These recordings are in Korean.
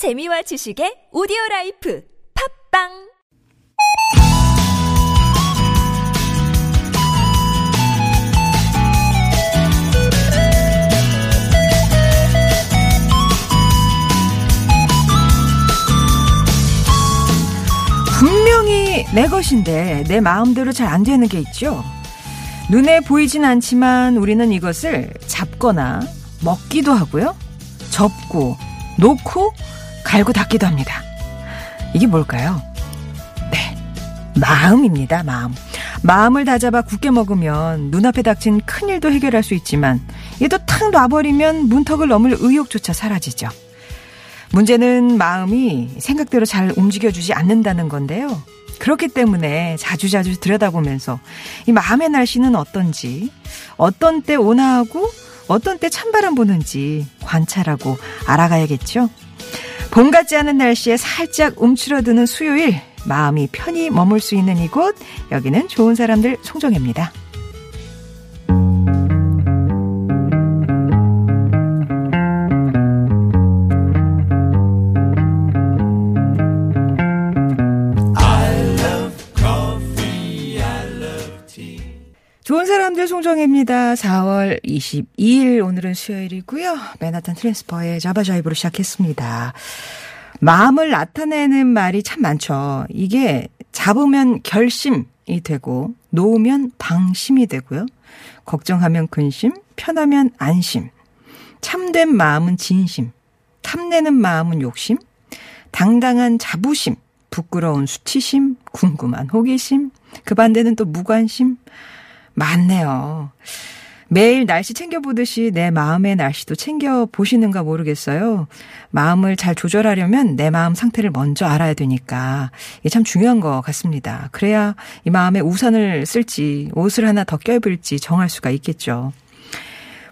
재미와 지식의 오디오 라이프 팟빵 분명히 내 것인데 내 마음대로 잘 안 되는 게 있죠. 눈에 보이진 않지만 우리는 이것을 잡거나 먹기도 하고요. 접고 놓고 갈고 닦기도 합니다. 이게 뭘까요? 네. 마음입니다, 마음. 마음을 다잡아 굳게 먹으면 눈앞에 닥친 큰일도 해결할 수 있지만 얘도 탁 놔버리면 문턱을 넘을 의욕조차 사라지죠. 문제는 마음이 생각대로 잘 움직여주지 않는다는 건데요. 그렇기 때문에 자주자주 들여다보면서 이 마음의 날씨는 어떤지, 어떤 때 온화하고 어떤 때 찬바람 부는지 관찰하고 알아가야겠죠. 봄 같지 않은 날씨에 살짝 움츠러드는 수요일, 마음이 편히 머물 수 있는 이곳, 여기는 좋은 사람들 송정혜입니다. 송정혜입니다. 4월 22일 오늘은 수요일이고요. 맨하탄 트랜스퍼의 자바자이브로 시작했습니다. 마음을 나타내는 말이 참 많죠. 이게 잡으면 결심이 되고 놓으면 방심이 되고요. 걱정하면 근심, 편하면 안심. 참된 마음은 진심, 탐내는 마음은 욕심, 당당한 자부심, 부끄러운 수치심, 궁금한 호기심, 그 반대는 또 무관심. 많네요. 매일 날씨 챙겨보듯이 내 마음의 날씨도 챙겨보시는가 모르겠어요. 마음을 잘 조절하려면 내 마음 상태를 먼저 알아야 되니까 이게 참 중요한 것 같습니다. 그래야 이 마음에 우산을 쓸지 옷을 하나 더 껴입을지 정할 수가 있겠죠.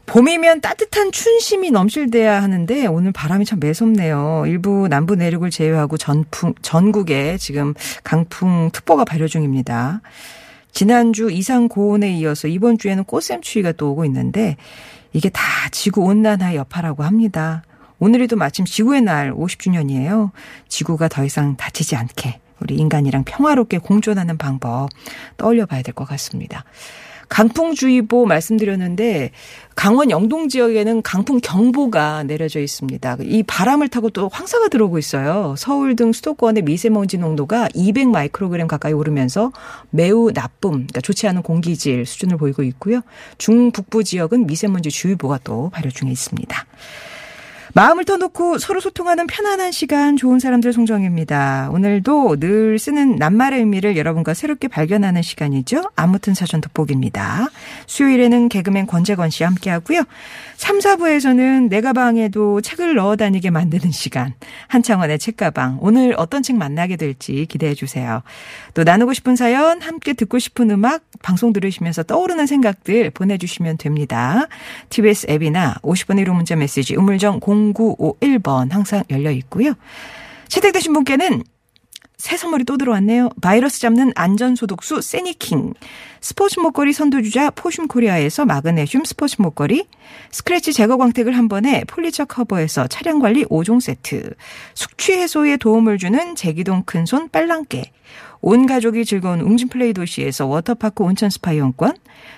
봄이면 따뜻한 춘심이 넘실대야 하는데 오늘 바람이 참 매섭네요. 일부 남부 내륙을 제외하고 전풍, 전국에 지금 강풍 특보가 발효 중입니다. 지난주 이상 고온에 이어서 이번 주에는 꽃샘추위가 또 오고 있는데 이게 다 지구 온난화의 여파라고 합니다. 오늘에도 마침 지구의 날 50주년이에요. 지구가 더 이상 다치지 않게 우리 인간이랑 평화롭게 공존하는 방법 떠올려 봐야 될 것 같습니다. 강풍주의보 말씀드렸는데 강원 영동 지역에는 강풍 경보가 내려져 있습니다. 이 바람을 타고 또 황사가 들어오고 있어요. 서울 등 수도권의 미세먼지 농도가 200 마이크로그램 가까이 오르면서 매우 나쁨, 그러니까 좋지 않은 공기질 수준을 보이고 있고요. 중북부 지역은 미세먼지 주의보가 또 발효 중에 있습니다. 마음을 터놓고 서로 소통하는 편안한 시간 좋은 사람들 송정입니다. 오늘도 늘 쓰는 낱말의 의미를 여러분과 새롭게 발견하는 시간이죠. 아무튼 사전 돋보기입니다. 수요일에는 개그맨 권재건 씨 함께하고요. 3, 4부에서는 내 가방에도 책을 넣어 다니게 만드는 시간. 한창원의 책가방. 오늘 어떤 책 만나게 될지 기대해 주세요. 또 나누고 싶은 사연, 함께 듣고 싶은 음악, 방송 들으시면서 떠오르는 생각들 보내주시면 됩니다. TBS 앱이나 50원의 유료 문자 메시지 우물정 0951번 항상 열려 있고요. 채택되신 분께는 새 선물이 또 들어왔네요. 바이러스 잡는 안전소독수 세니킹. 스포츠 목걸이 선두주자 포슘 코리아에서 마그네슘 스포츠 목걸이. 스크래치 제거 광택을 한 번에 폴리처 커버에서 차량 관리 5종 세트. 숙취 해소에 도움을 주는 제기동 큰손 빨랑깨. 온 가족이 즐거운 웅진플레이 도시에서 워터파크 온천 스파 이용권,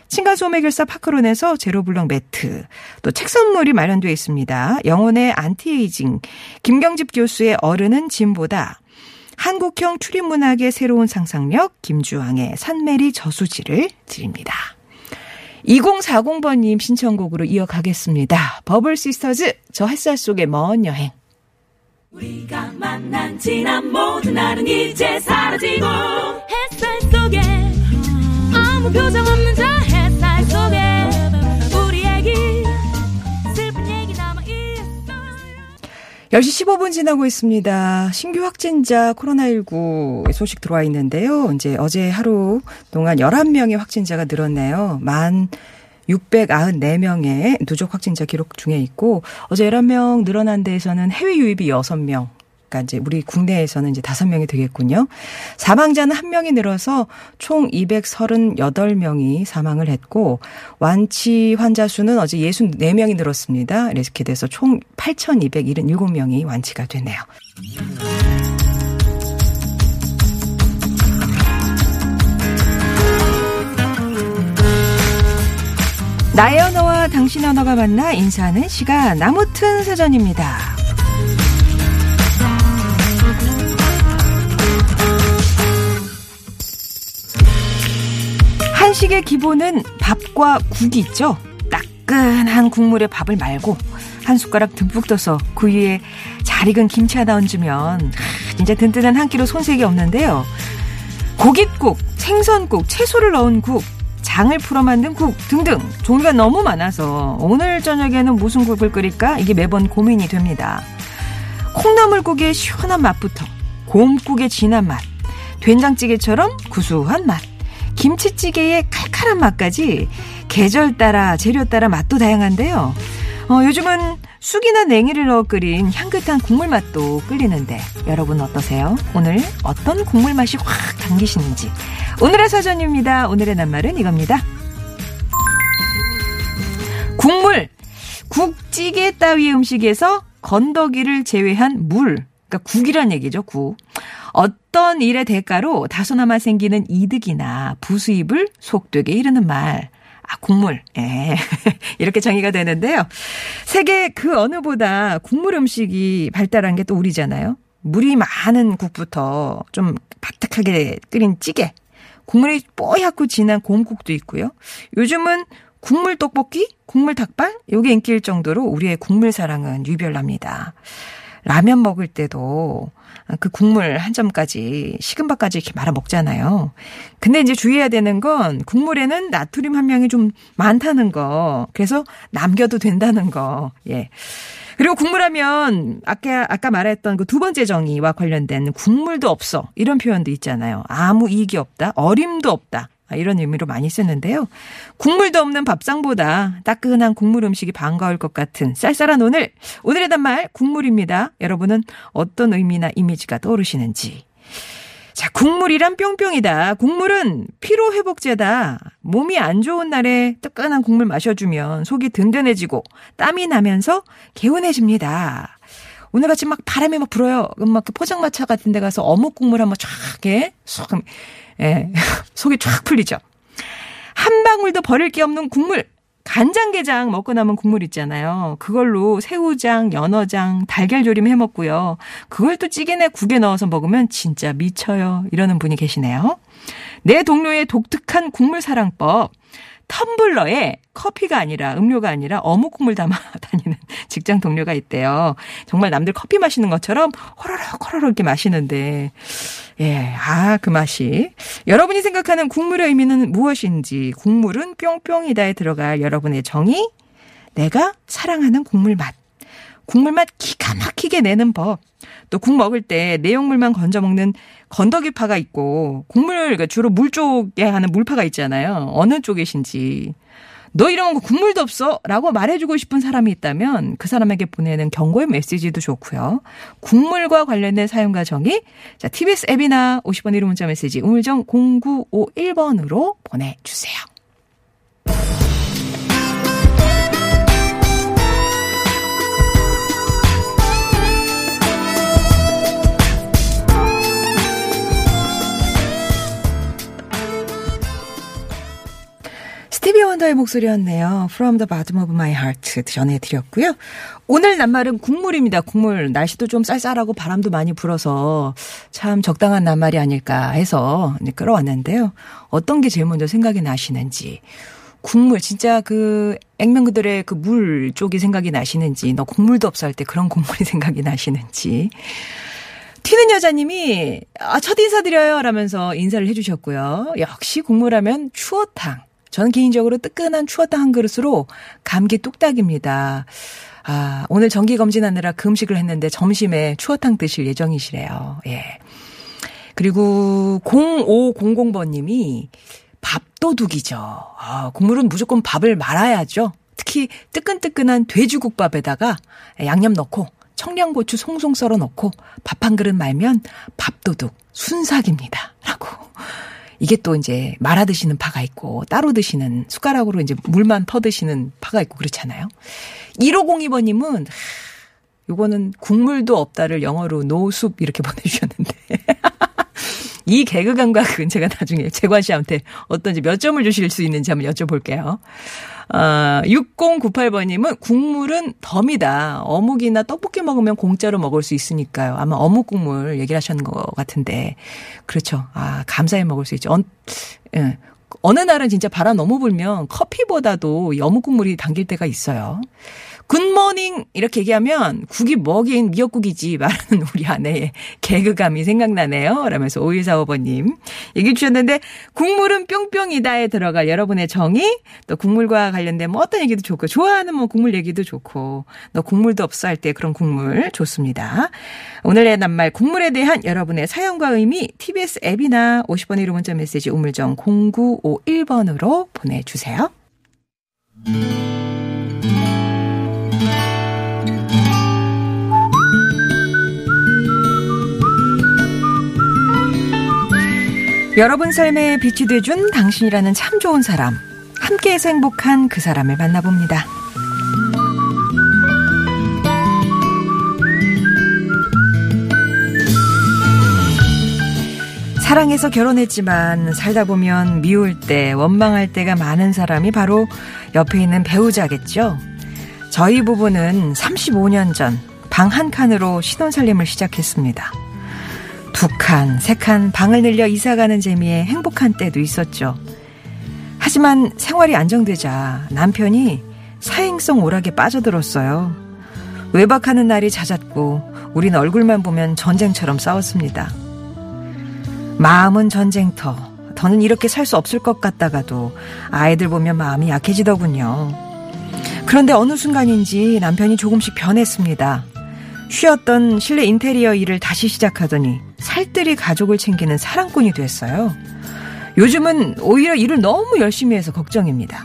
층간소음 해결사 파크론에서 제로블럭 매트, 또 책 선물이 마련되어 있습니다. 영혼의 안티에이징, 김경집 교수의 어른은 진보다, 한국형 추리문학의 새로운 상상력, 김주앙의 산메리 저수지를 드립니다. 2040번님 신청곡으로 이어가겠습니다. 버블 시스터즈, 저 햇살 속의 먼 여행. 우리가 만난 지난 모든 날은 이제 사라지고 햇살 속에 아무 표정 없는 저 10시 15분 지나고 있습니다. 신규 확진자 코로나19 소식 들어와 있는데요. 이제 어제 하루 동안 11명의 확진자가 늘었네요. 만 694명의 누적 확진자 기록 중에 있고 어제 11명 늘어난 데에서는 해외 유입이 6명 그러니까 이제 우리 국내에서는 이제 다섯 명이 되겠군요. 사망자는 한 명이 늘어서 총 238명이 사망을 했고 완치 환자 수는 어제 64명이 늘었습니다. 이렇게 돼서 총 8,277명이 완치가 되네요. 나의 언어와 당신의 언어가 만나 인사하는 시간 나무튼 사전입니다. 한식의 기본은 밥과 국이 있죠. 따끈한 국물에 밥을 말고 한 숟가락 듬뿍 떠서 그 위에 잘 익은 김치 하나 얹으면 진짜 든든한 한 끼로 손색이 없는데요. 고깃국, 생선국, 채소를 넣은 국, 장을 풀어 만든 국 등등 종류가 너무 많아서 오늘 저녁에는 무슨 국을 끓일까 이게 매번 고민이 됩니다. 콩나물국의 시원한 맛부터 곰국의 진한 맛, 된장찌개처럼 구수한 맛, 김치찌개의 칼칼한 맛까지 계절 따라 재료 따라 맛도 다양한데요. 어, 요즘은 쑥이나 냉이를 넣어 끓인 향긋한 국물 맛도 끓이는데 여러분 어떠세요? 오늘 어떤 국물 맛이 확 당기시는지 오늘의 사전입니다. 오늘의 낱말은 이겁니다. 국물 국찌개 따위의 음식에서 건더기를 제외한 물 그러니까 국이란 얘기죠. 국. 어떤 일의 대가로 다소나마 생기는 이득이나 부수입을 속되게 이르는 말. 아, 국물. 예. 이렇게 정의가 되는데요. 세계 그 어느보다 국물 음식이 발달한 게 또 우리잖아요. 물이 많은 국부터 좀 바삭하게 끓인 찌개. 국물이 뽀얗고 진한 곰국도 있고요. 요즘은 국물 떡볶이, 국물 닭발, 요게 인기일 정도로 우리의 국물 사랑은 유별납니다. 라면 먹을 때도 그 국물 한 점까지 식은밥까지 이렇게 말아 먹잖아요. 근데 이제 주의해야 되는 건 국물에는 나트륨 함량이 좀 많다는 거. 그래서 남겨도 된다는 거. 예. 그리고 국물하면 아까 아까 말했던 그 두 번째 정의와 관련된 국물도 없어 이런 표현도 있잖아요. 아무 이익이 없다, 어림도 없다. 아, 이런 의미로 많이 쓰는데요. 국물도 없는 밥상보다 따끈한 국물 음식이 반가울 것 같은 쌀쌀한 오늘. 오늘의 단말 국물입니다. 여러분은 어떤 의미나 이미지가 떠오르시는지. 자, 국물이란 뿅뿅이다. 국물은 피로회복제다. 몸이 안 좋은 날에 뜨끈한 국물 마셔주면 속이 든든해지고 땀이 나면서 개운해집니다. 오늘 같이 막 바람이 막 불어요. 막 포장마차 같은 데 가서 어묵 국물 한번 쫙, 예, 쏙, 예, 속이 쫙 풀리죠. 한 방울도 버릴 게 없는 국물. 간장게장 먹고 남은 국물 있잖아요. 그걸로 새우장, 연어장, 달걀조림 해 먹고요. 그걸 또 찌개나 국에 넣어서 먹으면 진짜 미쳐요. 이러는 분이 계시네요. 내 동료의 독특한 국물 사랑법. 텀블러에 커피가 아니라 음료가 아니라 어묵 국물 담아 다니는 직장 동료가 있대요. 정말 남들 커피 마시는 것처럼 호로록 호로록 이렇게 마시는데 예, 아, 그 맛이. 여러분이 생각하는 국물의 의미는 무엇인지, 국물은 뿅뿅이다에 들어갈 여러분의 정의, 내가 사랑하는 국물 맛. 국물 맛 기가 막히게 내는 법. 또 국 먹을 때 내용물만 건져 먹는 건더기파가 있고 국물 그러니까 주로 물 쪽에 하는 물파가 있잖아요. 어느 쪽이신지. 너 이런 거 국물도 없어? 라고 말해주고 싶은 사람이 있다면 그 사람에게 보내는 경고의 메시지도 좋고요. 국물과 관련된 사용과 정의. 자, TBS 앱이나 50번 1호 문자 메시지 우물정 0951번으로 보내주세요. 스티비 원더의 목소리였네요. From the bottom of my heart 전해드렸고요. 오늘 낱말은 국물입니다. 국물. 날씨도 좀 쌀쌀하고 바람도 많이 불어서 참 적당한 낱말이 아닐까 해서 끌어왔는데요. 어떤 게 제일 먼저 생각이 나시는지. 국물 진짜 그 액면 그들의 그 물 쪽이 생각이 나시는지 너 국물도 없어 할 때 그런 국물이 생각이 나시는지 튀는 여자님이 아, 첫 인사드려요 라면서 인사를 해주셨고요. 역시 국물하면 추어탕. 저는 개인적으로 뜨끈한 추어탕 한 그릇으로 감기 뚝딱입니다. 아, 오늘 정기 검진하느라 그 음식을 했는데 점심에 추어탕 드실 예정이시래요. 예. 그리고 0500번 님이 밥도둑이죠. 아, 국물은 무조건 밥을 말아야죠. 특히 뜨끈뜨끈한 돼지국밥에다가 양념 넣고 청양고추 송송 썰어 넣고 밥 한 그릇 말면 밥도둑 순삭입니다. 라고. 이게 또 이제 말아 드시는 파가 있고 따로 드시는 숟가락으로 이제 물만 퍼 드시는 파가 있고 그렇잖아요. 1502번님은 요거는 국물도 없다를 영어로 노숲 이렇게 보내주셨는데. 이 개그 감각은 제가 나중에 재관 씨한테 어떤지 몇 점을 주실 수 있는지 한번 여쭤볼게요. 어, 6098번님은 국물은 덤이다. 어묵이나 떡볶이 먹으면 공짜로 먹을 수 있으니까요. 아마 어묵 국물 얘기를 하셨는 것 같은데. 그렇죠. 아, 감사히 먹을 수 있죠. 어, 예. 어느 날은 진짜 바람 너무 불면 커피보다도 어묵 국물이 당길 때가 있어요. 굿모닝 이렇게 얘기하면 국이 뭐긴 미역국이지 말하는 우리 아내의 개그감이 생각나네요. 라면서 5145번님 얘기 주셨는데 국물은 뿅뿅이다에 들어갈 여러분의 정의 또 국물과 관련된 뭐 어떤 얘기도 좋고 좋아하는 뭐 국물 얘기도 좋고 너 국물도 없어 할 때 그런 국물 좋습니다. 오늘의 낱말 국물에 대한 여러분의 사연과 의미 TBS 앱이나 50번의 1호 문자 메시지 우물정 0951번으로 보내주세요. 여러분 삶에 빛이 돼준 당신이라는 참 좋은 사람. 함께해서 행복한 그 사람을 만나봅니다. 사랑해서 결혼했지만 살다 보면 미울 때, 원망할 때가 많은 사람이 바로 옆에 있는 배우자겠죠. 저희 부부는 35년 전 방 한 칸으로 신혼살림을 시작했습니다. 두 칸, 세 칸 방을 늘려 이사가는 재미에 행복한 때도 있었죠. 하지만 생활이 안정되자 남편이 사행성 오락에 빠져들었어요. 외박하는 날이 잦았고 우린 얼굴만 보면 전쟁처럼 싸웠습니다. 마음은 전쟁터. 더는 이렇게 살 수 없을 것 같다가도 아이들 보면 마음이 약해지더군요. 그런데 어느 순간인지 남편이 조금씩 변했습니다. 쉬었던 실내 인테리어 일을 다시 시작하더니 살뜰히 가족을 챙기는 사랑꾼이 됐어요. 요즘은 오히려 일을 너무 열심히 해서 걱정입니다.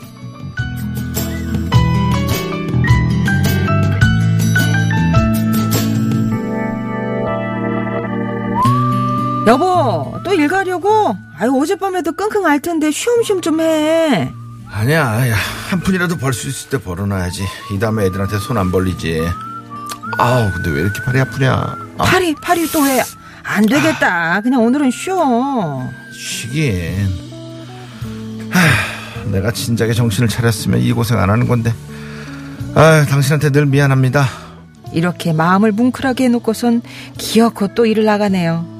여보, 또 일 가려고? 아유, 어젯밤에도 끙끙 알 텐데 쉬엄쉬엄 좀 해. 아니야, 야, 한 푼이라도 벌 수 있을 때 벌어놔야지. 이 다음에 애들한테 손 안 벌리지. 아우, 근데 왜 이렇게 팔이 아프냐? 아, 팔이, 팔이 또 왜, 안 되겠다. 그냥 오늘은 쉬어. 쉬긴. 하, 내가 진작에 정신을 차렸으면 이 고생 안 하는 건데. 아, 당신한테 늘 미안합니다. 이렇게 마음을 뭉클하게 해놓고선 기어코 또 일을 나가네요.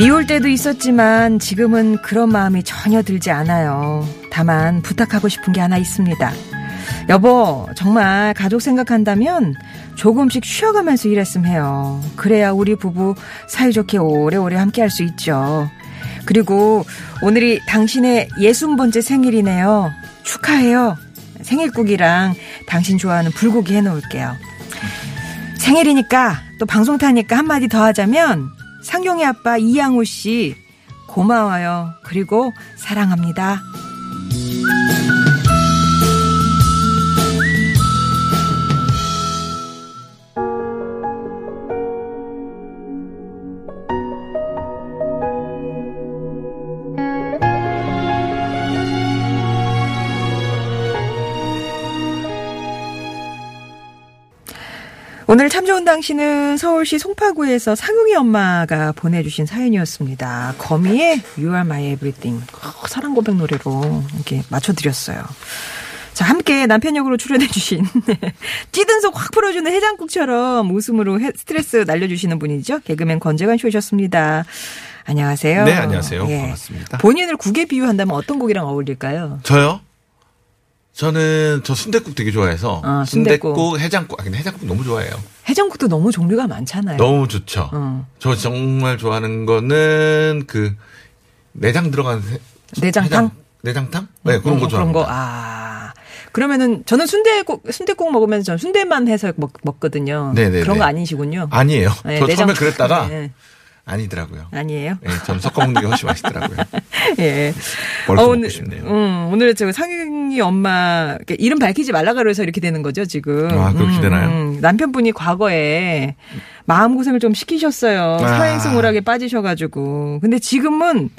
미울 때도 있었지만 지금은 그런 마음이 전혀 들지 않아요. 다만 부탁하고 싶은 게 하나 있습니다. 여보, 정말 가족 생각한다면 조금씩 쉬어가면서 일했으면 해요. 그래야 우리 부부 사이좋게 오래오래 함께 할 수 있죠. 그리고 오늘이 당신의 예순 번째 생일이네요. 축하해요. 생일국이랑 당신 좋아하는 불고기 해놓을게요. 생일이니까 또 방송 타니까 한마디 더 하자면 상용의 아빠 이양우 씨 고마워요. 그리고 사랑합니다. 오늘 참 좋은 당신은 서울시 송파구에서 상용이 엄마가 보내주신 사연이었습니다. 거미의 You Are My Everything 어, 사랑 고백 노래로 이렇게 맞춰드렸어요. 자, 함께 남편 역으로 출연해주신 찌든 속 확 풀어주는 해장국처럼 웃음으로 해- 스트레스 날려주시는 분이죠. 개그맨 권재관 쇼셨습니다. 안녕하세요. 네, 안녕하세요. 예. 반갑습니다. 본인을 국에 비유한다면 어떤 곡이랑 어울릴까요? 저요? 저는 저 순댓국 되게 좋아해서 아, 순댓국. 순댓국, 해장국, 아 근데 해장국 너무 좋아해요. 해장국도 너무 종류가 많잖아요. 너무 좋죠. 어. 저 정말 좋아하는 거는 그 내장 들어간 해- 내장탕? 해장- 내장탕? 네, 그런 어, 거 그런 좋아합니다. 거. 아. 그러면은 저는 순대국 순대국 먹으면서 전 순대만 해서 먹, 먹거든요. 네네네. 그런 거 아니시군요. 아니에요. 네, 저 내장- 처음에 그랬다가 네. 아니더라고요. 아니에요? 예, 저는 섞어 먹는 게 훨씬 맛있더라고요. 예. 먹고 오늘, 싶네요. 음, 오늘 저 상윤이 엄마 이름 밝히지 말라 그래서 이렇게 되는 거죠 지금. 아, 그렇게 되나요? 남편분이 과거에 마음 고생을 좀 시키셨어요. 아. 사회성 오락에 빠지셔가지고. 근데 지금은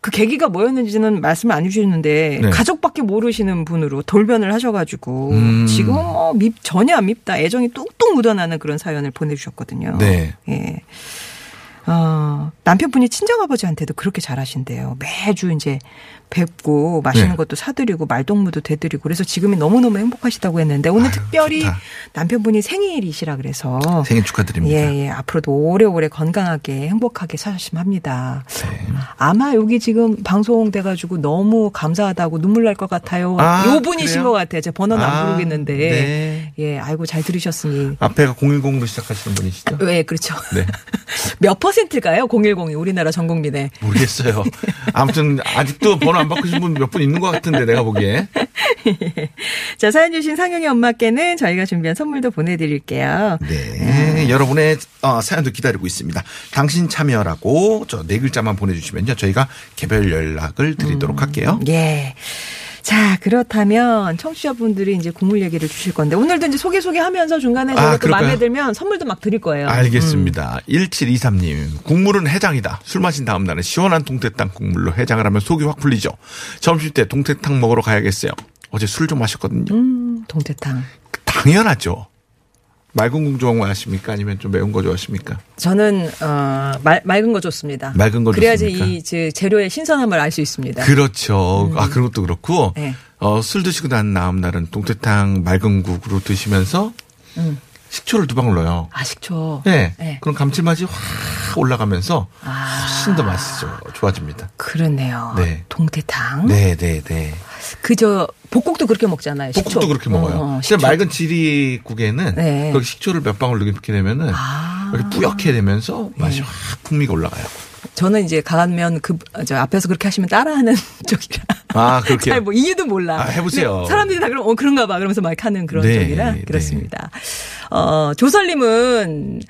그 계기가 뭐였는지는 말씀을 안 해주셨는데 네. 가족밖에 모르시는 분으로 돌변을 하셔가지고 음. 지금은 뭐 밉, 전혀 안 밉다 애정이 뚝뚝 묻어나는 그런 사연을 보내주셨거든요. 네. 예. 어, 남편분이 친정아버지한테도 그렇게 잘하신대요. 매주 이제 뵙고 맛있는 네. 것도 사드리고 말동무도 대드리고 그래서 지금이 너무너무 행복하시다고 했는데 오늘 아유, 특별히 좋다. 남편분이 생일이시라 그래서 생일 축하드립니다. 예, 예. 앞으로도 오래오래 건강하게 행복하게 사셨으면 합니다. 네. 아마 여기 지금 방송돼 가지고 너무 감사하다고 눈물 날 것 같아요. 아, 요 분이신 그래요? 것 같아요. 제가 번호는 아, 안 부르겠는데. 네. 예, 아이고, 잘 들으셨으니. 앞에가 010로 시작하시는 분이시죠? 네, 그렇죠. 네. 몇 퍼센트일까요? 010이 우리나라 전 국민의. 모르겠어요. 아무튼 아직도 번호 안 바꾸신 분 몇 분 있는 것 같은데 내가 보기에. 자, 사연 주신 상영의 엄마께는 저희가 준비한 선물도 보내드릴게요. 네. 여러분의 어, 사연도 기다리고 있습니다. 당신 참여라고 저 네 글자만 보내주시면요. 저희가 개별 연락을 드리도록 할게요. 예. 자, 그렇다면 청취자분들이 이제 국물 얘기를 주실 건데 오늘도 이제 소개 소개하면서 중간에 아, 또? 마음에 들면 선물도 막 드릴 거예요. 알겠습니다. 1723님. 국물은 해장이다. 술 마신 다음 날은 시원한 동태탕 국물로 해장을 하면 속이 확 풀리죠. 점심 때 동태탕 먹으러 가야겠어요. 어제 술 좀 마셨거든요. 음, 동태탕. 당연하죠. 맑은 국 좋아하십니까? 아니면 좀 매운 거 좋아하십니까? 저는 어, 말, 맑은 거 좋습니다. 맑은 거 그래야지 좋습니까? 이 제, 재료의 신선함을 알 수 있습니다. 그렇죠. 아, 그런 것도 그렇고, 네. 어, 술 드시고 난 다음 날은 동태탕 맑은 국으로 드시면서 식초를 두 방울 넣어요. 아, 식초. 네. 네. 그럼 감칠맛이 확 올라가면서 아. 훨씬 더 맛있죠. 좋아집니다. 그렇네요. 네. 동태탕. 네, 네, 네. 그저 복국도 그렇게 먹잖아요. 볶국도 그렇게 먹어요. 어, 어, 진짜 식초. 맑은 지리국에는 네. 거기 식초를 몇 방울 넣게 되면은 아. 이렇게 뿌옇게 되면서 맛이 확 풍미가 올라가요. 저는 이제 가면 그 저 앞에서 그렇게 하시면 따라하는 쪽이라. 아, 그렇게. 잘뭐 이유도 몰라. 아, 해보세요. 근데 사람들이 다 그럼 어 그런가 봐. 그러면서 막 하는 그런 네, 쪽이라 네. 그렇습니다. 어 조설님은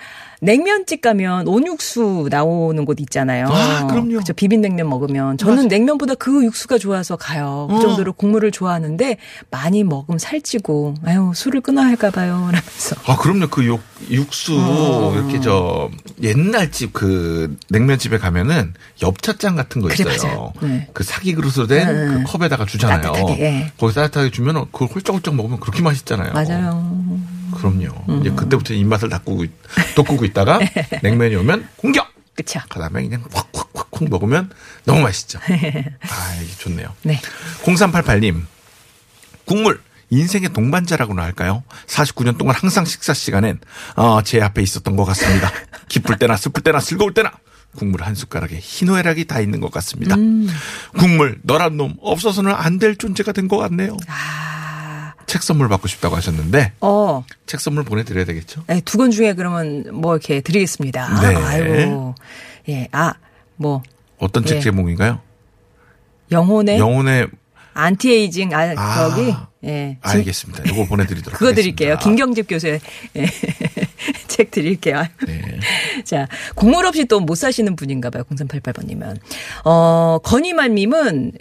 냉면집 가면 온육수 나오는 곳 있잖아요. 아, 그럼요. 그죠 비빔냉면 먹으면 저는 냉면보다 그 육수가 좋아서 가요. 그 어. 정도로 국물을 좋아하는데 많이 먹으면 살찌고 아유 술을 끊어야 할까 봐요. 라면서. 아, 그럼요. 그 육, 육수, 어. 이렇게 저, 옛날 집 그 냉면집에 가면은 엽차장 같은 거 그래, 있어요. 네. 그 사기 그릇으로 된 네, 네. 그 컵에다가 주잖아요. 따뜻하게, 예. 거기 따뜻하게 주면 그걸 홀짝홀짝 먹으면 그렇게 맛있잖아요. 맞아요. 그럼요. 이제 그때부터 입맛을 닫고, 돋구고 있다가 냉면이 오면 공격! 그쵸. 그 다음에 그냥 확확확확 먹으면 너무 맛있죠. 아, 이게 좋네요. 네. 0388님, 국물. 인생의 동반자라고나 할까요? 49년 동안 항상 식사 시간엔 어, 제 앞에 있었던 것 같습니다. 기쁠 때나 슬플 때나 즐거울 때나 국물 한 숟가락에 희노애락이 다 있는 것 같습니다. 국물 너란 놈 없어서는 안 될 존재가 된 것 같네요. 아, 책 선물 받고 싶다고 하셨는데 어, 책 선물 보내드려야 되겠죠? 네, 두 권 중에 그러면 뭐 이렇게 드리겠습니다. 네. 아이고. 예, 아, 뭐, 어떤 책 예. 제목인가요? 영혼의 영혼의 안티에이징, 아, 아, 저기, 예. 진- 알겠습니다. 이거 보내드리도록 그거 하겠습니다. 드릴게요. 김경집 교수의 예. 책 드릴게요. 네. 자, 국물 없이 또 못 사시는 분인가 봐요. 0388번님은. 어, 건이만님은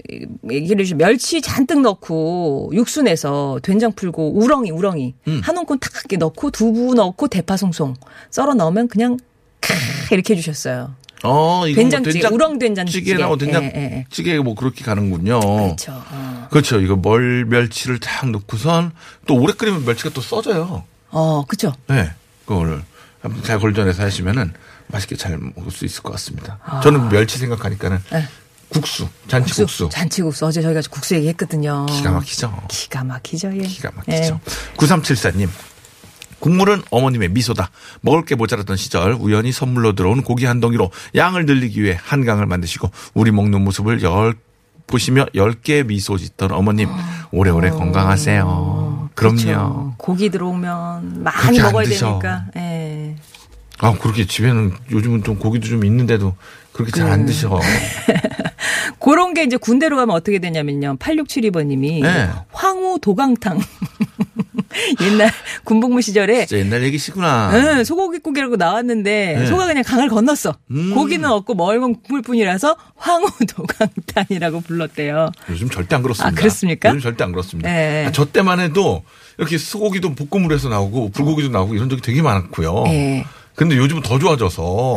얘기를 해주신 멸치 잔뜩 넣고 육수 내서 된장 풀고 우렁이, 우렁이. 음. 한 움큼 탁 이렇게 넣고 두부 넣고 대파 송송 썰어 넣으면 그냥 캬 이렇게 해주셨어요. 어, 이거 된장찌개, 우렁 된장찌개. 찌개나 예, 예, 된장찌개 뭐 그렇게 가는군요. 그렇죠. 어. 그렇죠. 이거 멀 멸치를 딱 넣고선 또 오래 끓이면 멸치가 또 써져요. 어, 그죠. 네. 그거를 한번 잘 걸전해서 하시면은 맛있게 잘 먹을 수 있을 것 같습니다. 저는 멸치 생각하니까는 네. 국수, 잔치국수. 잔치국수. 어제 저희가 국수 얘기했거든요. 기가 막히죠. 기가 막히죠, 예. 기가 막히죠. 9374님. 국물은 어머님의 미소다. 먹을 게 모자랐던 시절 우연히 선물로 들어온 고기 한 덩이로 양을 늘리기 위해 한강을 만드시고 우리 먹는 모습을 열 보시며 열개 미소 짓던 어머님 오래오래 건강하세요. 그럼요. 그렇죠. 고기 들어오면 많이 먹어야. 되니까. 예. 아 그렇게 집에는 요즘은 좀 고기도 좀 있는데도 그렇게 잘안 드셔. 그런 게 이제 군대로 가면 어떻게 되냐면요. 8672번님이 네. 황후 도강탕. 옛날 군복무 시절에 진짜 옛날 얘기시구나. 응, 소고기국이라고 나왔는데 네. 소가 그냥 강을 건넜어. 음. 고기는 없고 멀건 국물뿐이라서 황후도강탕이라고 불렀대요. 요즘 절대 안 그렇습니다. 아, 그렇습니까? 요즘 절대 안 그렇습니다. 네. 아, 저 때만 해도 이렇게 소고기도 볶음물에서 나오고 불고기도 나오고 이런 적이 되게 많았고요. 네. 근데 요즘은 더 좋아져서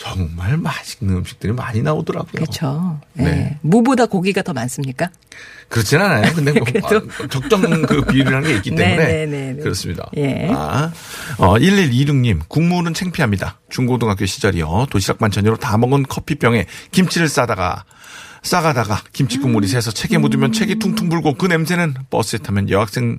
정말 맛있는 음식들이 많이 나오더라고요. 그렇죠. 예. 네. 무보다 고기가 더 많습니까? 그렇진 않아요. 근데 뭐. 아, 적정 그 비율이라는 게 있기 때문에 네, 네, 네, 네. 그렇습니다. 예. 아, 어, 1126님 국물은 창피합니다. 중고등학교 시절이요. 도시락 반찬으로 다 먹은 커피병에 김치를 싸다가 싸가다가 김치 국물이 새서 책에 묻으면 책이 퉁퉁 불고 그 냄새는 버스에 타면 여학생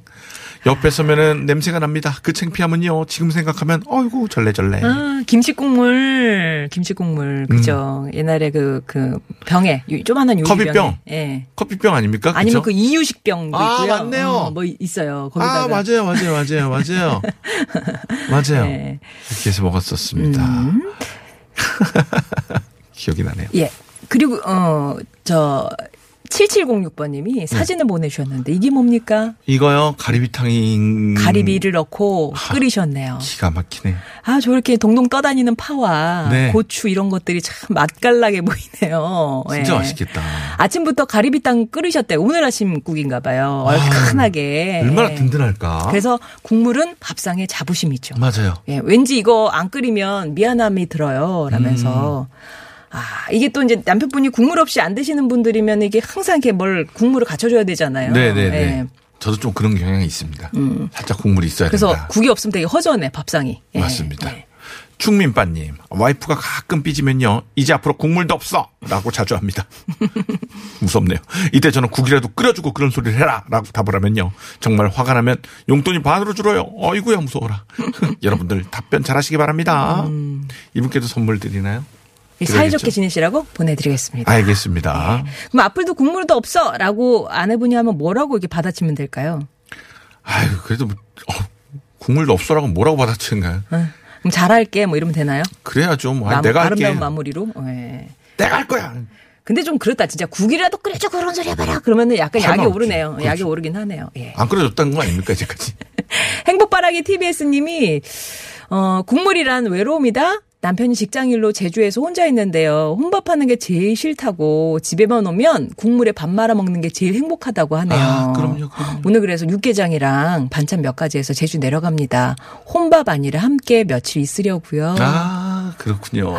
옆에 서면은 냄새가 납니다. 그 창피함은요. 지금 생각하면 어이구 절레절레. 아, 김치 국물, 김치 국물, 그죠. 옛날에 그, 그, 병에, 요- 조만한 유리병에. 커피병? 예. 커피병 아닙니까? 아니면 그쵸? 그 이유식병도 아, 있고요. 맞네요. 어, 뭐 있어요. 거기다가. 아 맞아요 맞아요 맞아요 맞아요 맞아요 네. 이렇게 해서 먹었었습니다. 음. 기억이 나네요. 예. 그리고, 어, 저, 7706번님이 사진을 보내주셨는데, 이게 뭡니까? 이거요 가리비탕인 가리비를 넣고 끓이셨네요. 기가 막히네. 아, 저렇게 동동 떠다니는 파와 네. 고추 이런 것들이 참 맛깔나게 보이네요. 진짜 예. 맛있겠다. 아침부터 가리비탕 끓이셨대. 오늘 아침 국인가 봐요. 얼큰하게. 얼마나 예. 든든할까. 그래서 국물은 밥상에 자부심 있죠. 맞아요. 예, 왠지 이거 안 끓이면 미안함이 들어요. 라면서. 음. 아, 이게 또 이제 남편분이 국물 없이 안 드시는 분들이면 이게 항상 이렇게 뭘 국물을 갖춰줘야 되잖아요. 네네네. 예. 저도 좀 그런 경향이 있습니다. 살짝 국물이 있어야 그래서 된다. 국이 없으면 되게 허전해, 밥상이. 예. 맞습니다. 예. 충민빠님, 와이프가 가끔 삐지면요, 이제 앞으로 국물도 없어! 라고 자주 합니다. 무섭네요. 이때 저는 국이라도 끓여주고 그런 소리를 해라! 라고 답을 하면요, 정말 화가 나면 용돈이 반으로 줄어요. 어이구야, 무서워라. 여러분들 답변 잘 하시기 바랍니다. 이분께도 선물 드리나요? 사이좋게 지내시라고 보내드리겠습니다. 알겠습니다. 그럼 앞으로도 국물도 없어! 라고 아내분이 하면 뭐라고 이렇게 받아치면 될까요? 아유, 그래도, 뭐, 어, 국물도 없어라고 뭐라고 받아치는가요? 어, 그럼 잘할게 뭐 이러면 되나요? 그래야죠. 뭐, 아니, 마- 내가 할게. 아름다운 마무리로. 예. 내가 할 거야! 근데 좀 그렇다. 진짜 국이라도 끓여줘 그런 소리 해봐라. 그러면은 약간 할 약이 말 없지. 오르네요. 약이 그렇죠. 오르긴 하네요. 예. 안 끓여줬다는 거 아닙니까, 이제까지? 행복바라기 TBS님이 어 국물이란 외로움이다. 남편이 직장일로 제주에서 혼자 있는데요. 혼밥하는 게 제일 싫다고 집에만 오면 국물에 밥 말아 먹는 게 제일 행복하다고 하네요. 아, 그럼요, 그럼요. 오늘 그래서 육개장이랑 반찬 몇 가지 해서 제주 내려갑니다. 혼밥 아니라 함께 며칠 있으려고요. 아, 그렇군요.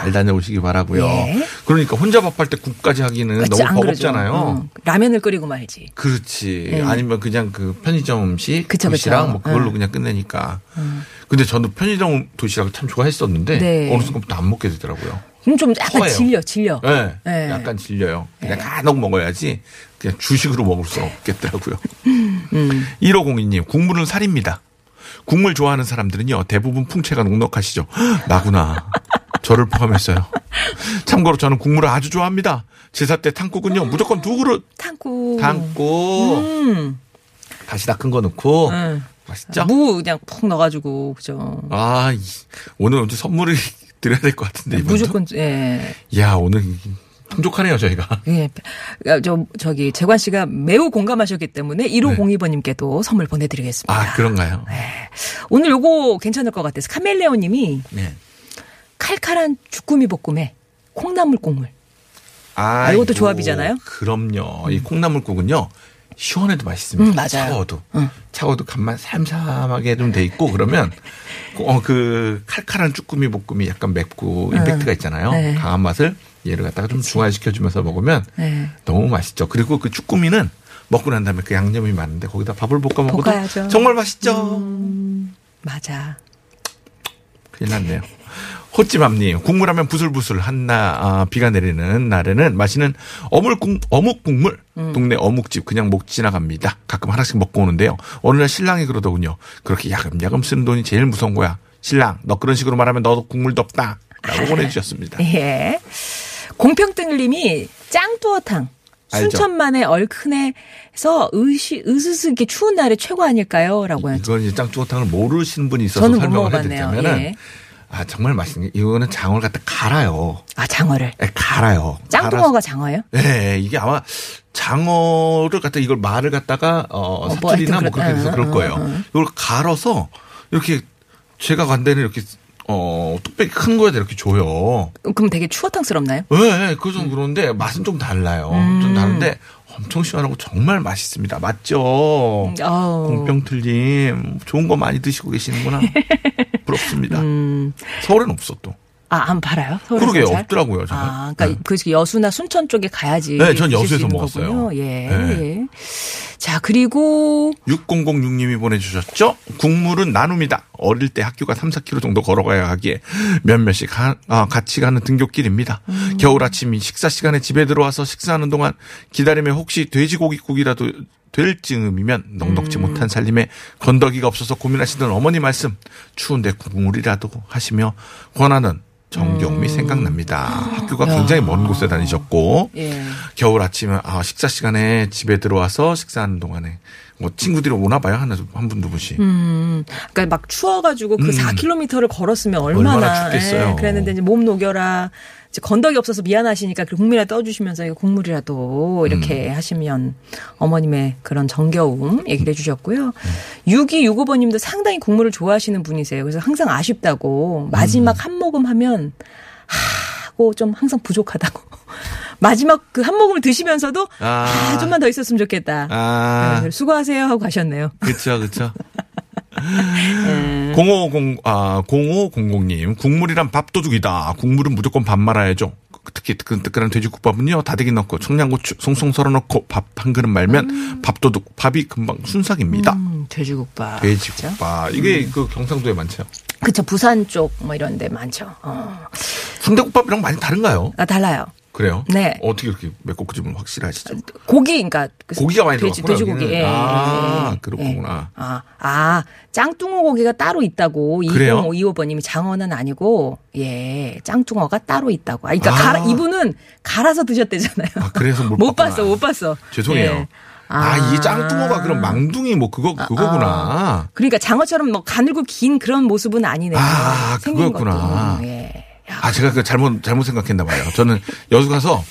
잘 다녀오시기 바라고요. 예. 그러니까 혼자 밥할 때 국까지 하기는 너무. 버겁잖아요. 어, 라면을 끓이고 말지. 그렇지. 예. 아니면 그냥 그 편의점 음식 그쵸, 도시락 그쵸. 뭐 그걸로 응. 그냥 끝내니까. 근데 저도 편의점 도시락을 참 좋아했었는데 네. 어느 순간부터 안 먹게 되더라고요. 좀 약간 허해요. 질려, 질려. 네, 네. 약간 질려요. 그냥 간혹 먹어야지 그냥 주식으로 먹을 수 없겠더라고요. 음. 1502님, 국물은 살입니다. 국물 좋아하는 사람들은요, 대부분 풍채가 넉넉하시죠. 헉, 나구나. 저를 포함했어요. 참고로 저는 국물을 아주 좋아합니다. 제사 때 탕국은요, 무조건 두 그릇. 탕국. 탕국. 음. 다시다 큰 거 넣고. 응. 맛있죠? 무 그냥 푹 넣어가지고 그죠. 아, 이- 오늘 언제 선물을 드려야 될 것 같은데, 이번도? 무조건 예. 야, 오늘 풍족하네요, 저희가. 예. 아, 저 저기 재관 씨가 매우 공감하셨기 때문에 1502번님께도 선물 보내드리겠습니다. 아, 그런가요? 오늘 요거 괜찮을 것 같아서 카멜레오님이 네. 칼칼한 주꾸미 볶음에 콩나물 국물. 아, 이것도 조합이잖아요? 그럼요. 이 콩나물국은요. 시원해도 맛있습니다. 음, 맞아요. 차가워도. 응. 차가워도 간만 삼삼하게 좀 돼 있고 그러면 어, 그 칼칼한 쭈꾸미 볶음이 약간 맵고 임팩트가 있잖아요. 네. 강한 맛을 얘를 갖다가 좀 중화시켜 주면서 먹으면 네. 너무 맛있죠. 그리고 그 쭈꾸미는 먹고 난 다음에 그 양념이 많은데 거기다 밥을 볶아 먹어도 볶아야죠. 정말 맛있죠. 맞아. 큰일 났네요. 호찌맘님, 국물하면 부슬부슬 한나 아, 비가 내리는 날에는 마시는 어묵국 어묵 국물 동네 어묵집 그냥 목 지나갑니다. 가끔 하나씩 먹고 오는데요. 어느 날 신랑이 그러더군요. 그렇게 야금야금 쓰는 돈이 제일 무서운 거야. 신랑, 너 그런 식으로 말하면 너도 국물도 없다. 라고 보내주셨습니다. 예. 공평등님이 짱뚜어탕. 순천만의 얼큰해서 의시, 으스스 이렇게 추운 날에 최고 아닐까요? 라고 하죠. 이건 이제 짱쭈어탕을 모르시는 분이 있어서 설명을. 해드리자면은 예. 아 정말 맛있는 게 이거는 장어를 갖다 갈아요. 아, 장어를. 예, 갈아요. 짱뚱어가 장어예요? 네, 이게 아마 장어를 갖다 이걸 말을 갖다가 어, 뭐 사투리나 뭐 하여튼 그렇게. 해서 응, 그럴 응, 거예요. 응. 이걸 갈아서 이렇게 제가 간 데는 이렇게 어 뚝배기 큰 거에다 이렇게 줘요. 그럼 되게 추어탕스럽나요? 네, 그좀 그런데 맛은 좀 달라요. 음. 좀 다른데 엄청 시원하고 정말 맛있습니다. 맞죠? 공병틀님 좋은 거 많이 드시고 계시는구나. 부럽습니다. 음. 서울엔 없어 또. 아, 안 팔아요? 그러게 잘? 없더라고요. 저는. 아, 그러니까 그 여수나 순천 쪽에 가야지. 네, 전 여수에서 먹었어요. 거군요. 예, 네. 예. 자, 그리고 6006님이 보내주셨죠? 국물은 나눔이다. 어릴 때 학교가 3, 4km 정도 걸어가야 하기에 몇몇씩 가- 아, 같이 가는 등굣길입니다. 겨울 아침 식사 시간에 집에 들어와서 식사하는 동안 기다리며 혹시 돼지고기국이라도 될 즈음이면 넉넉지 못한 살림에 건더기가 없어서 고민하시던 어머니 말씀 추운데 국물이라도 하시며 권하는 정경미 생각납니다. 학교가 굉장히 먼 곳에 다니셨고 예. 겨울 아침에 아 식사 시간에 집에 들어와서 식사하는 동안에 뭐 친구들이 오나 봐요 하나 한분 두 분씩. 음, 그러니까 막 추워가지고 그 음. 4km를 걸었으면 얼마나, 얼마나 춥겠어요. 예, 그랬는데 이제 몸 녹여라. 이제 건더기 없어서 미안하시니까 그 국물이라도 떠주시면서 이거 국물이라도 음. 이렇게 하시면 어머님의 그런 정겨움 얘기를 해주셨고요. 음. 6265번님도 상당히 국물을 좋아하시는 분이세요. 그래서 항상 아쉽다고 마지막 음. 한 모금 하면 하고 좀 항상 부족하다고. 마지막 그 한 모금을 드시면서도 아. 아, 좀만 더 있었으면 좋겠다. 아, 네, 수고하세요 하고 가셨네요. 그쵸, 그쵸. 음. 0500, 아, 0500님, 국물이란 밥도둑이다. 국물은 무조건 밥 말아야죠. 특히 뜨끈뜨끈한 돼지국밥은요, 다대기 넣고 청양고추 송송 썰어 넣고 밥 한 그릇 말면 밥도둑, 밥이 금방 순삭입니다. 음, 돼지국밥. 돼지국밥. 이게 그 경상도에 많죠. 그쵸, 부산 쪽 뭐 이런 데 많죠. 어. 순대국밥이랑 많이 다른가요? 아, 달라요. 그래요? 네. 어떻게 이렇게 맵고 끄집으면 확실하시죠? 고기, 그러니까 그 고기가 많이 돼지, 돼지고기. 여기는. 예, 아, 예, 예. 그렇구나. 아, 아, 짱뚱어 고기가 따로 있다고. 그래요? 2025번님이 장어는 아니고, 예, 짱뚱어가 따로 있다고. 아, 그러니까 아. 갈아, 이분은 갈아서 드셨대잖아요. 아, 그래서 못 못. 봤어, 못 봤어. 죄송해요. 예. 아, 이 짱뚱어가 그럼 망둥이 뭐 그거 그거구나. 그러니까 장어처럼 뭐 가늘고 긴 그런 모습은 아니네요. 아, 그거였구나. 것도. 예. 야, 아, 제가 그 잘못 잘못 생각했나 봐요. 저는 여수 가서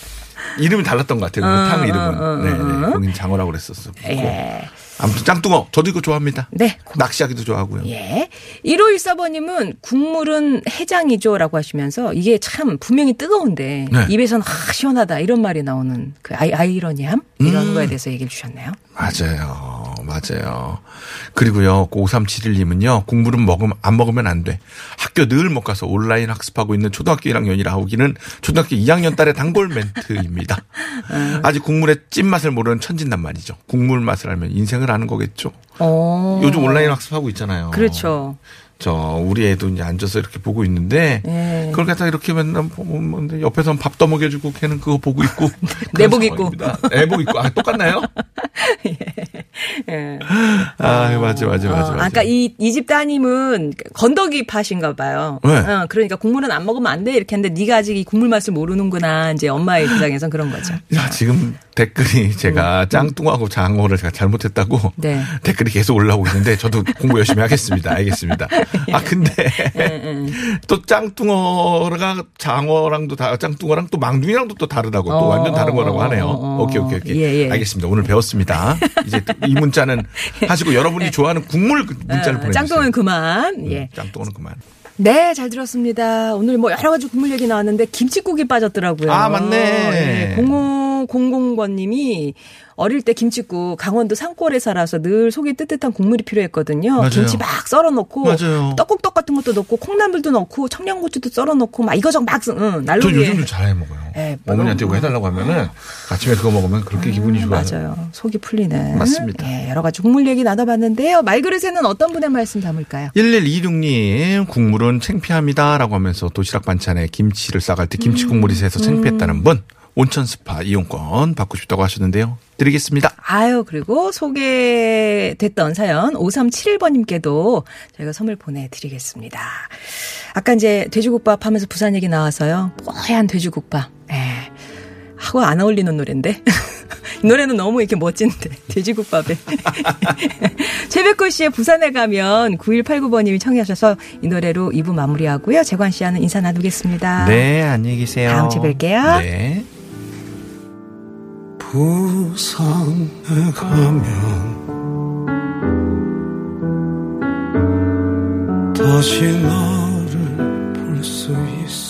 이름이 달랐던 것 같아요. 그탕 이름은. 네, 네. 거긴 장어라고 그랬었어. 예. 아무튼 짱뚱어. 저도 이거 좋아합니다. 네. 낚시하기도 좋아하고요. 예. 1514번님은 국물은 해장이죠. 라고 하시면서 이게 참 분명히 뜨거운데 네. 입에서는 아, 시원하다 이런 말이 나오는 그 아이, 아이러니함? 이런 음. 거에 대해서 얘기해 주셨네요. 맞아요. 맞아요. 그리고요, 5371님은요, 국물은 먹으면, 안 먹으면 안 돼. 학교 늘 못 가서 온라인 학습하고 있는 초등학교 1학년이라 하기는 초등학교 2학년 딸의 단골 멘트입니다. 아직 국물의 찐맛을 모르는 천진단 말이죠. 국물 맛을 알면 인생을 아는 거겠죠. 어. 요즘 온라인 학습하고 있잖아요. 그렇죠. 저 우리 애도 이제 앉아서 이렇게 보고 있는데 예. 그걸 갖다 이렇게 맨날 보면 옆에서는 밥 떠먹여주고 걔는 그거 보고 있고 내복 입고. 내복 입고 아 똑같나요? 예. 아 맞아 맞아 맞아 어, 맞아. 아까 이, 이 집 따님은 건더기 팥인가 봐요. 네. 어, 그러니까 국물은 안 먹으면 안 돼. 이렇게 했는데 네가 아직 이 국물 맛을 모르는구나. 이제 엄마의 입장에선 그런 거죠. 야, 지금 댓글이 제가 짱뚱하고 장어를 제가 잘못했다고 음. 네. 댓글이 계속 올라오고 있는데 저도 공부 열심히 하겠습니다. 알겠습니다. 아 근데 예, 또 짱뚱어가 장어랑도 다 짱뚱어랑 또 망둥이랑도 또 다르다고 또 어, 완전 다른 어, 거라고 어, 하네요. 오케이 오케이 오케이. 예, 예. 알겠습니다. 오늘 배웠습니다. 이제 이 문자는 하시고 여러분이 좋아하는 국물 그 문자를 어, 보내주세요. 짱똥은 그만. 음, 예. 짱뚱어는 그만. 네, 잘 들었습니다. 오늘 뭐 여러 가지 국물 얘기 나왔는데 김치국이 빠졌더라고요. 아, 맞네. 0500번님이 어릴 때 김치국 강원도 산골에 살아서 늘 속이 뜨뜻한 국물이 필요했거든요. 맞아요. 김치 막 썰어 넣고 맞아요. 떡국떡 같은 것도 넣고 콩나물도 넣고 청양고추도 썰어 넣고 막 이거저거 막 응, 저 난로위에 요즘도 잘해 먹어요. 예, 어머니한테 이거 해달라고 하면은 아침에 그거 먹으면 그렇게 기분이 좋아요. 맞아요. 속이 풀리는. 맞습니다. 예, 여러 가지 국물 얘기 나눠봤는데요. 말그릇에는 어떤 분의 말씀 담을까요? 1126님, 국물은 창피합니다라고 하면서 도시락 반찬에 김치를 싸갈 때 김치 국물이 새서 음. 창피했다는 분, 온천 스파 이용권 받고 싶다고 하셨는데요. 드리겠습니다. 아유, 그리고 소개됐던 사연 5371번님께도 저희가 선물 보내드리겠습니다. 아까 이제 돼지국밥 하면서 부산 얘기 나와서요. 뽀얀 돼지국밥. 예. 하고 안 어울리는 노래인데. 이 노래는 너무 이렇게 멋진데. 돼지국밥에. 최백호 씨의 부산에 가면 9189번님이 청해하셔서 이 노래로 2부 마무리하고요. 재관 씨와는 인사 나누겠습니다. 네, 안녕히 계세요. 다음 주에 뵐게요. 네. 부산에 가면 다시 나를 볼 수 있어